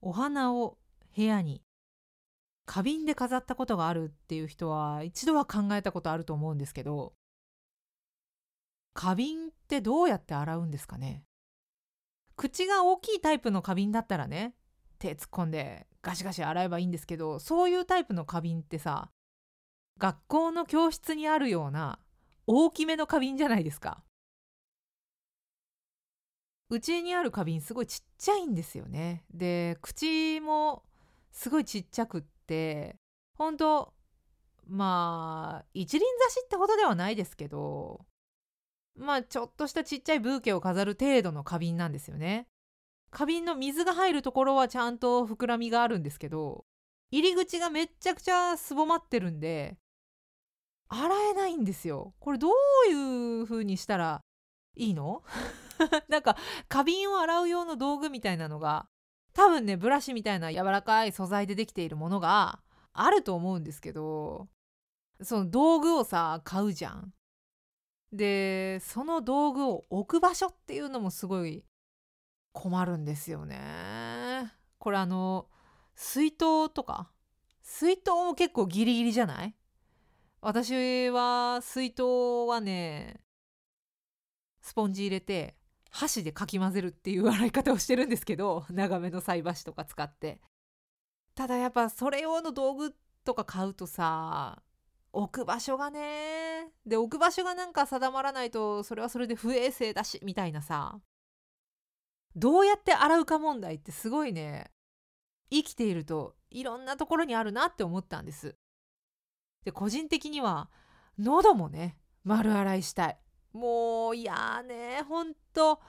お花を部屋に花瓶で飾ったことがあるっていう人は一度は考えたことあると思うんですけど花瓶ってどうやって洗うんですかね？口が大きいタイプの花瓶だったらね手突っ込んでガシガシ洗えばいいんですけどそういうタイプの花瓶ってさ学校の教室にあるような大きめの花瓶じゃないですか。うちにある花瓶すごいちっちゃいんですよね。で口もすごいちっちゃくってほんとまあ一輪挿しってほどではないですけどまあちょっとしたちっちゃいブーケを飾る程度の花瓶なんですよね。花瓶の水が入るところはちゃんと膨らみがあるんですけど入り口がめっちゃくちゃすぼまってるんで洗えないんですよ。これどういう風にしたらいいの？なんか花瓶を洗う用の道具みたいなのが多分ねブラシみたいな柔らかい素材でできているものがあると思うんですけどその道具をさ買うじゃん。でその道具を置く場所っていうのもすごい困るんですよね。これあの水筒とか水筒も結構ギリギリじゃない？私は水筒はねスポンジ入れて箸でかき混ぜるっていう洗い方をしてるんですけど 長めの菜箸とか使って。ただやっぱそれ用の道具とか買うとさ置く場所がねで置く場所がなんか定まらないとそれはそれで不衛生だしみたいなさ。どうやって洗うか問題ってすごいね生きているといろんなところにあるなって思ったんです。で個人的には喉もね丸洗いしたい。もういやねほんと。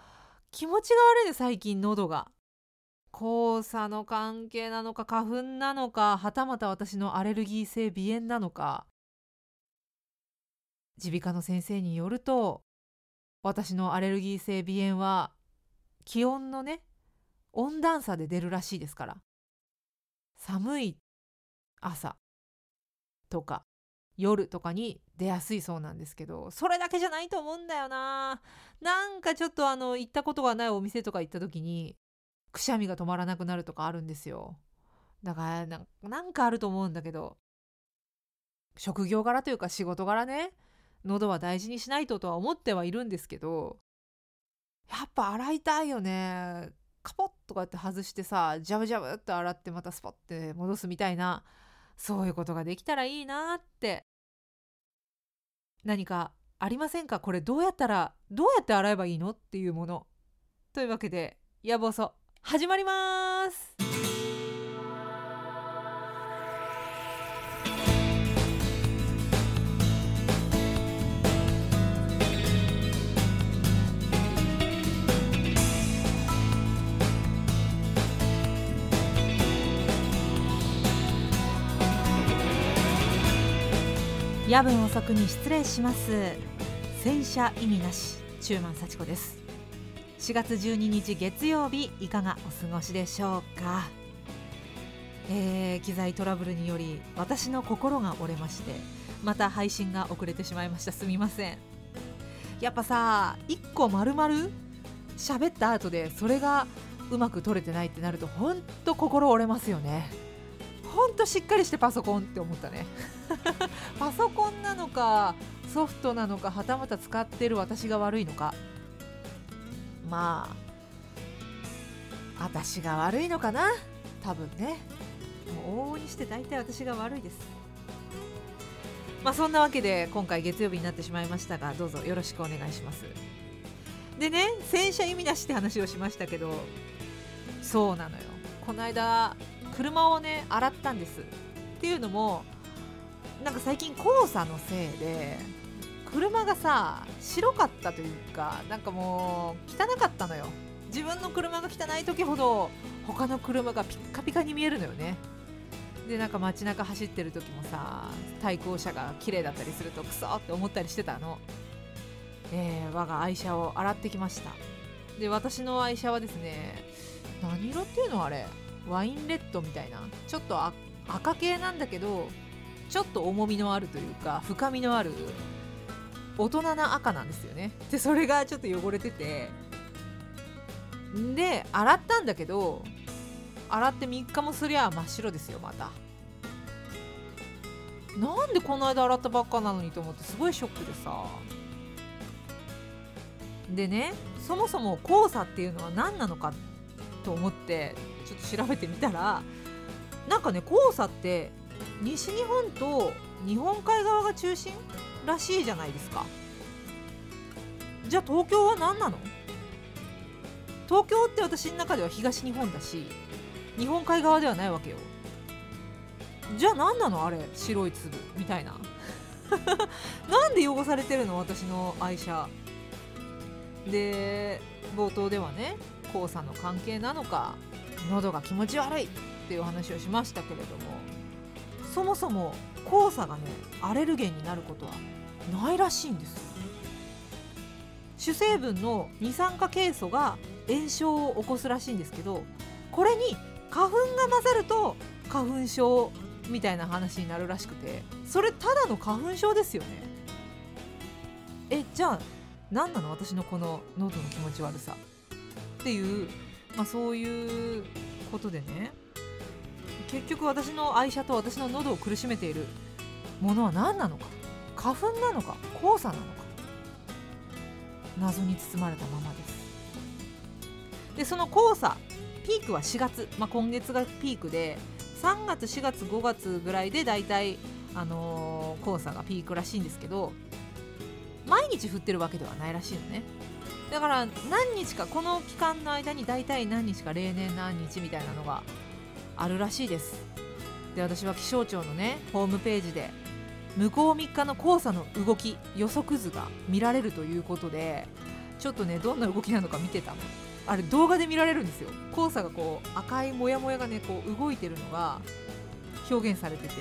気持ちが悪いね最近喉が。黄砂の関係なのか花粉なのかはたまた私のアレルギー性鼻炎なのか。耳鼻科の先生によると私のアレルギー性鼻炎は気温のね温暖差で出るらしいですから。寒い朝とか。夜とかに出やすいそうなんですけどそれだけじゃないと思うんだよな。なんかちょっとあの行ったことがないお店とか行った時にくしゃみが止まらなくなるとかあるんですよ。だからなんかあると思うんだけど職業柄というか仕事柄ね喉は大事にしないととは思ってはいるんですけどやっぱ洗いたいよね。カポッとかって外してさジャブジャブって洗ってまたスポッて戻すみたいなそういうことができたらいいなって。何かありませんか？これどうやったらどうやって洗えばいいの？っていうもの。というわけでやぼそ。始まります。夜分遅くに失礼します。洗車意味なし。中満幸子です。4月12日月曜日いかがお過ごしでしょうか、えー、機材トラブルにより私の心が折れましてまた配信が遅れてしまいました。すみません。やっぱさ1個丸々喋った後でそれがうまく撮れてないってなるとほんと心折れますよね。ほんとしっかりしてパソコンって思ったね。パソコンなのかソフトなのかはたまた使ってる私が悪いのか。まあ私が悪いのかな。多分ね。もう往々にして大体私が悪いです。まあそんなわけで今回月曜日になってしまいましたがどうぞよろしくお願いします。でね洗車意味なしって話をしましたけどそうなのよ。この間車をね洗ったんです。っていうのもなんか最近黄砂のせいで車がさ白かったというかなんかもう汚かったのよ。自分の車が汚い時ほど他の車がピッカピカに見えるのよね。でなんか街中走ってる時もさ対向車が綺麗だったりするとクソって思ったりしてたの。えー、我が愛車を洗ってきました。で私の愛車はですね何色っていうのあれ。ワインレッドみたいなちょっと赤系なんだけどちょっと重みのあるというか深みのある大人な赤なんですよね。でそれがちょっと汚れててで洗ったんだけど洗って3日もすりゃ真っ白ですよまた。なんでこの間洗ったばっかなのにと思ってすごいショックでさ。でねそもそも黄砂っていうのは何なのかと思ってちょっと調べてみたらなんかね黄砂って西日本と日本海側が中心らしいじゃないですか。じゃあ東京は何なの？東京って私の中では東日本だし日本海側ではないわけよ。じゃあ何なの？あれ白い粒みたいな。なんで汚されてるの？私の愛車。で冒頭ではね黄砂の関係なのか。喉が気持ち悪いっていう話をしましたけれどもそもそも黄砂がねアレルゲンになることはないらしいんです。主成分の二酸化ケイ素が炎症を起こすらしいんですけどこれに花粉が混ざると花粉症みたいな話になるらしくてそれただの花粉症ですよね。えじゃあ何なの？私のこの喉の気持ち悪さ。っていう、まあ、そういうことでね。結局私の愛車と私の喉を苦しめているものは何なのか。花粉なのか。黄砂なのか。謎に包まれたままです。でその黄砂ピークは4月、まあ、今月がピークで3月4月5月ぐらいでだいたい、あのー、黄砂がピークらしいんですけど毎日降ってるわけではないらしいのね。だから何日かこの期間の間に大体何日か例年何日みたいなのがあるらしいです。で私は気象庁のねホームページで向こう3日の黄砂の動き予測図が見られるということでちょっとねどんな動きなのか見てたの。あれ動画で見られるんですよ。黄砂がこう赤いモヤモヤがねこう動いてるのが表現されてて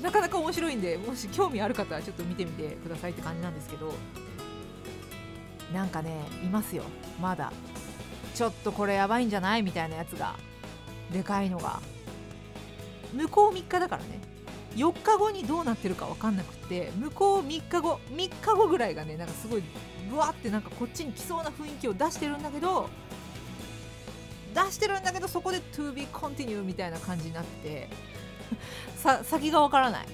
なかなか面白いんでもし興味ある方はちょっと見てみてくださいって感じなんですけど。なんかねいますよ。まだ。ちょっとこれやばいんじゃない？みたいなやつが。でかいのが。向こう3日だからね。4日後にどうなってるか分かんなくて向こう3日後3日後ぐらいがねなんかすごいブワってなんかこっちに来そうな雰囲気を出してるんだけど出してるんだけどそこで to be continue みたいな感じになって さ先が分からない。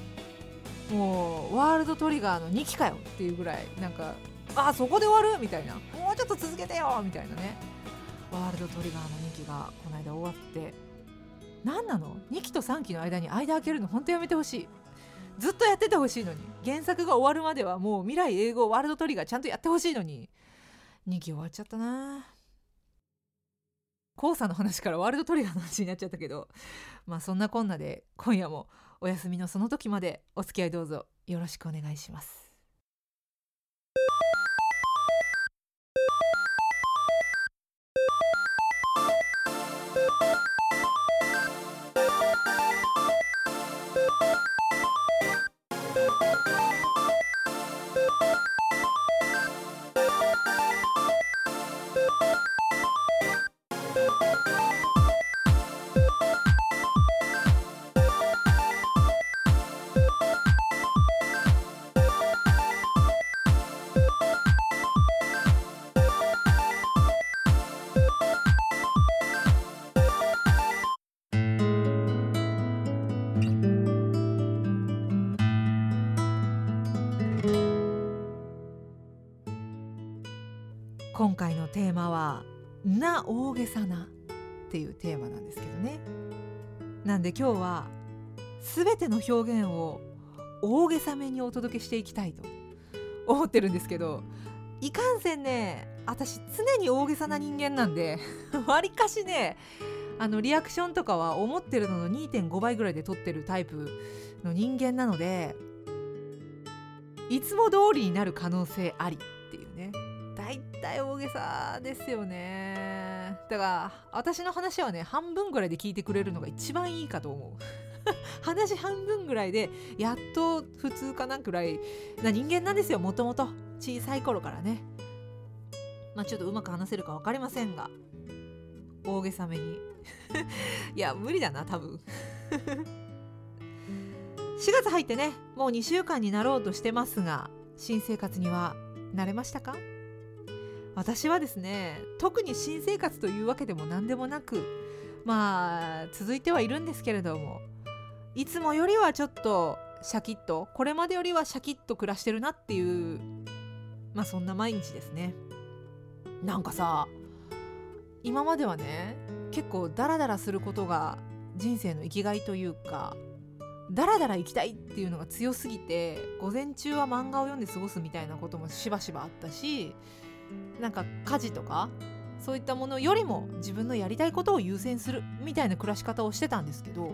もうワールドトリガーの2期かよっていうぐらいなんかあそこで終わる？みたいな。もうちょっと続けてよみたいなね。ワールドトリガーの2期がこの間終わって。何なの？2期と3期の間に間開けるの本当やめてほしい。ずっとやっててほしいのに。原作が終わるまではもう未来英語ワールドトリガーちゃんとやってほしいのに。2期終わっちゃったな黄砂の話からワールドトリガーの話になっちゃったけど。まあそんなこんなで今夜もお休みのその時までお付き合いどうぞよろしくお願いします。な大げさな」っていうテーマなんですけどね。なんで今日は全ての表現を大げさめにお届けしていきたいと思ってるんですけどいかんせんね私常に大げさな人間なんで わりかしねあのリアクションとかは思ってるのの2.5倍ぐらいで撮ってるタイプの人間なのでいつも通りになる可能性あり。大体大げさですよね。だから私の話はね半分ぐらいで聞いてくれるのが一番いいかと思う。話半分ぐらいでやっと普通かなくらい。な人間なんですよもともと。小さい頃からね。まあちょっとうまく話せるか分かりませんが。大げさめに。いや無理だな多分。4月入ってねもう2週間になろうとしてますが新生活には慣れましたか？私はですね特に新生活というわけでも何でもなくまあ続いてはいるんですけれどもいつもよりはちょっとシャキッとこれまでよりはシャキッと暮らしてるなっていうまあそんな毎日ですね。なんかさ今まではね結構ダラダラすることが人生の生きがいというかダラダラ行きたいっていうのが強すぎて午前中は漫画を読んで過ごすみたいなこともしばしばあったしなんか家事とかそういったものよりも自分のやりたいことを優先するみたいな暮らし方をしてたんですけど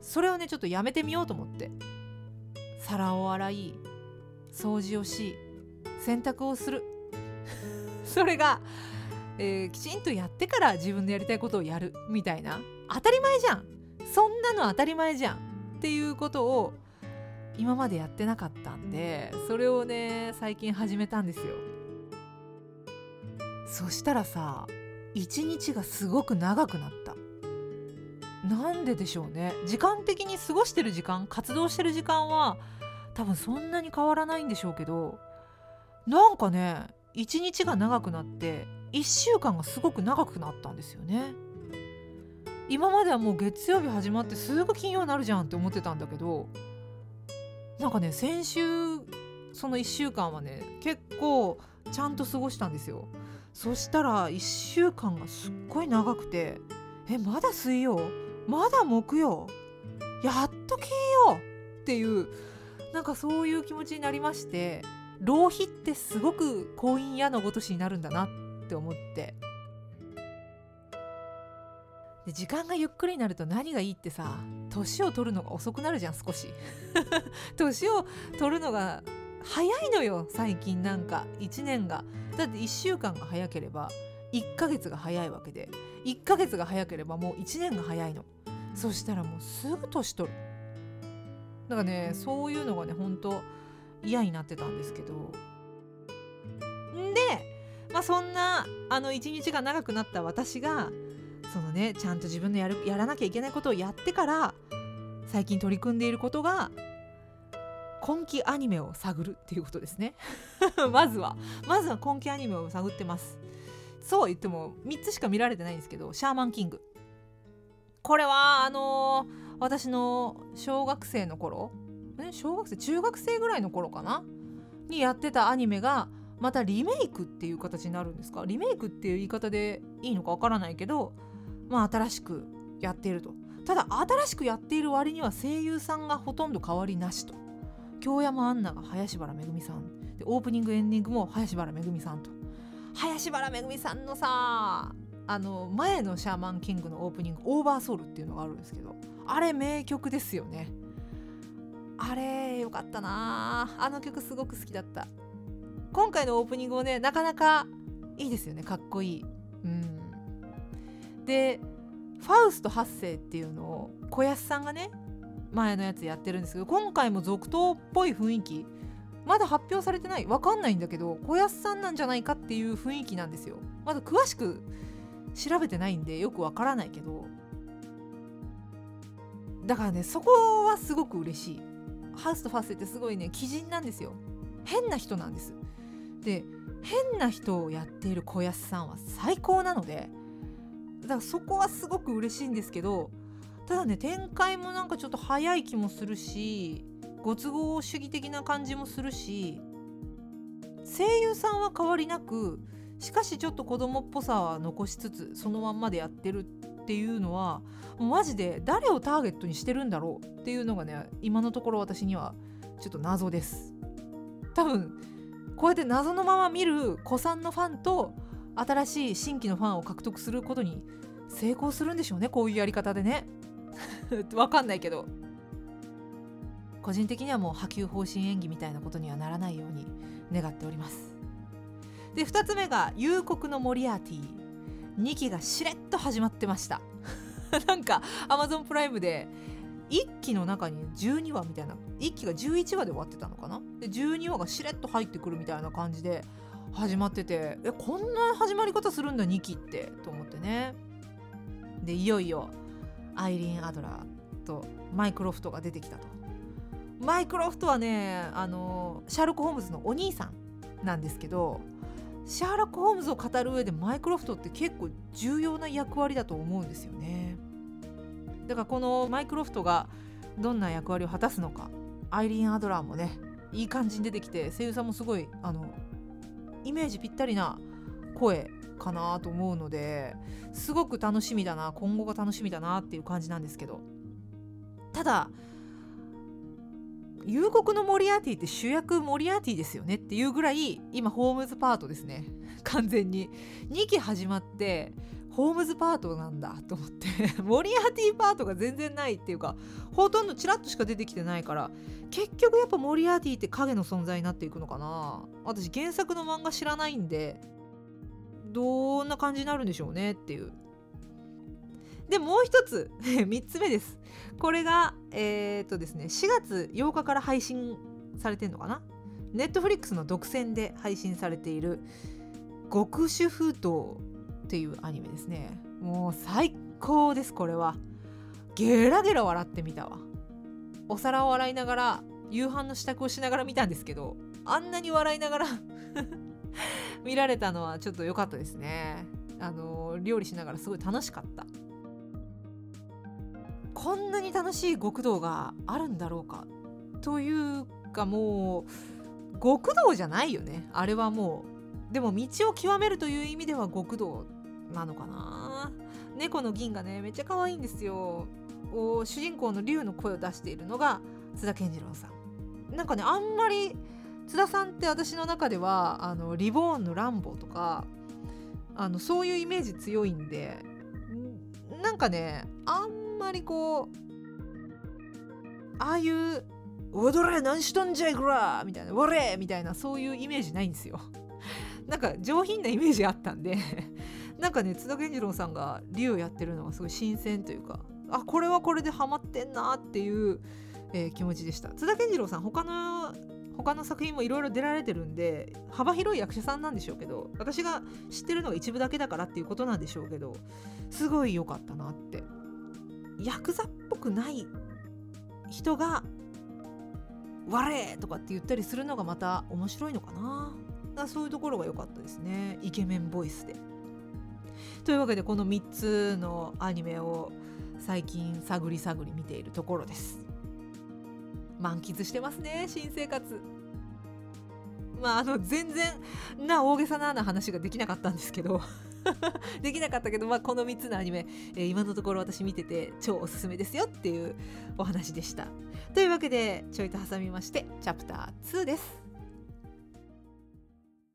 それをねちょっとやめてみようと思って皿を洗い掃除をし洗濯をする。それが、えー、きちんとやってから自分のやりたいことをやるみたいな当たり前じゃん。そんなの当たり前じゃん。っていうことを今までやってなかったんでそれをね最近始めたんですよ。そしたらさ一日がすごく長くなった。なんででしょうね。時間的に過ごしてる時間活動してる時間は多分そんなに変わらないんでしょうけどなんかね一日が長くなって1週間がすごく長くなったんですよね。今まではもう月曜日始まってすぐ金曜になるじゃんって思ってたんだけどなんかね先週その1週間はね結構ちゃんと過ごしたんですよ。そしたら1週間がすっごい長くてえまだ水曜？まだ木曜？やっと金曜！っていうなんかそういう気持ちになりまして浪費ってすごく婚姻屋のごとしになるんだなって思って。で時間がゆっくりになると何がいいってさ年を取るのが遅くなるじゃん少し。年を取るのが早いのよ最近。なんか1年が。だって1週間が早ければ1ヶ月が早いわけで。1ヶ月が早ければもう1年が早いの。そしたらもうすぐ年取る。だからねそういうのがねほんと嫌になってたんですけど。んでまあそんなあの一日が長くなった私がそのねちゃんと自分のやるやらなきゃいけないことをやってから最近取り組んでいることが今期アニメを探るっていうことですね。まずは。まずは今期アニメを探ってます。そう言っても3つしか見られてないんですけど「シャーマンキング」これはあのー、私の小学生の頃小学生中学生ぐらいの頃かな？にやってたアニメがまたリメイクっていう形になるんですか？リメイクっていう言い方でいいのかわからないけどまあ新しくやっていると。ただ新しくやっている割には声優さんがほとんど変わりなしと京山アンナが林原めぐみさん。でオープニングエンディングも林原めぐみさんと。林原めぐみさんのさあの前のシャーマンキングのオープニング「オーバーソウル」っていうのがあるんですけどあれ名曲ですよね。あれよかったな。あの曲すごく好きだった。今回のオープニングもねなかなかいいですよね。かっこいい。うん。でファウスト8世っていうのを小安さんがね前のやつやってるんですけど今回も続投っぽい雰囲気まだ発表されてない。わかんないんだけど小安さんなんじゃないかっていう雰囲気なんですよ。まだ詳しく調べてないんでよくわからないけど。だからねそこはすごく嬉しい。ハウスとファースってすごいね鬼人なんですよ。変な人なんです。で変な人をやっている小安さんは最高なのでだからそこはすごく嬉しいんですけどただね展開もなんかちょっと早い気もするしご都合主義的な感じもするし声優さんは変わりなくしかしちょっと子供っぽさは残しつつそのまんまでやってるっていうのはもうマジで誰をターゲットにしてるんだろうっていうのがね今のところ私にはちょっと謎です。多分こうやって謎のまま見る古参のファンと新しい新規のファンを獲得することに成功するんでしょうねこういうやり方でね。わかんないけど。個人的にはもう波及方針演技みたいなことにはならないように願っております。で2つ目が「夕刻のモリアーティ」2期がしれっと始まってました。なんか Amazon プライムで1期の中に12話みたいな1期が11話で終わってたのかな？で12話がしれっと入ってくるみたいな感じで始まっててえこんな始まり方するんだ2期ってと思ってね。でいよいよアイリーン・アドラーとマイクロフトが出てきたと。マイクロフトはねあのシャーロック・ホームズのお兄さんなんですけどシャーロック・ホームズを語る上でマイクロフトって結構重要な役割だと思うんですよね。だからこのマイクロフトがどんな役割を果たすのかアイリーン・アドラーもねいい感じに出てきて声優さんもすごいあのイメージぴったりな声かなと思うのですごく楽しみだな今後が楽しみだなっていう感じなんですけど。ただ夕刻のモリアーティって主役モリアーティですよねっていうぐらい今ホームズパートですね。完全に。2期始まってホームズパートなんだと思って。モリアーティパートが全然ないっていうかほとんどチラッとしか出てきてないから結局やっぱモリアーティって影の存在になっていくのかな。私原作の漫画知らないんでどんな感じになるんでしょうねっていう。でもう一つ 3つ目です。これがえー、っとですね4月8日から配信されてんのかな？ネットフリックスの独占で配信されている「極主不動」っていうアニメですね。もう最高ですこれは。ゲラゲラ笑ってみたわ。お皿を洗いながら夕飯の支度をしながら見たんですけどあんなに笑いながら 見られたのはちょっと良かったですね。あの料理しながらすごい楽しかった。こんなに楽しい極道があるんだろうかというかもう極道じゃないよね。あれはもうでも道を極めるという意味では極道なのかな。猫の銀がねめっちゃ可愛いんですよ。主人公の竜の声を出しているのが津田健次郎さん。なんかねあんまり津田さんって私の中ではあのリボーンのランボーとかあのそういうイメージ強いんでなんかねあんまりこうああいう「踊れ何しとんじゃいこら!」みたいな「我れ!」みたいなそういうイメージないんですよ。なんか上品なイメージあったんで なんかね津田健次郎さんが竜をやってるのがすごい新鮮というかあこれはこれでハマってんなっていう、えー、気持ちでした津田健次郎さん他の他の作品もいろいろ出られてるんで幅広い役者さんなんでしょうけど私が知ってるのが一部だけだからっていうことなんでしょうけどすごい良かったなってヤクザっぽくない人が「我!」とかって言ったりするのがまた面白いのかなだそういうところが良かったですねイケメンボイスで。というわけでこの3つのアニメを最近探り探り見ているところです。満喫してますね新生活。まああの全然な大げさなな話ができなかったんですけど。できなかったけど、まあ、この3つのアニメ、えー、今のところ私見てて超おすすめですよっていうお話でした。というわけでちょいと挟みましてチャプター2です。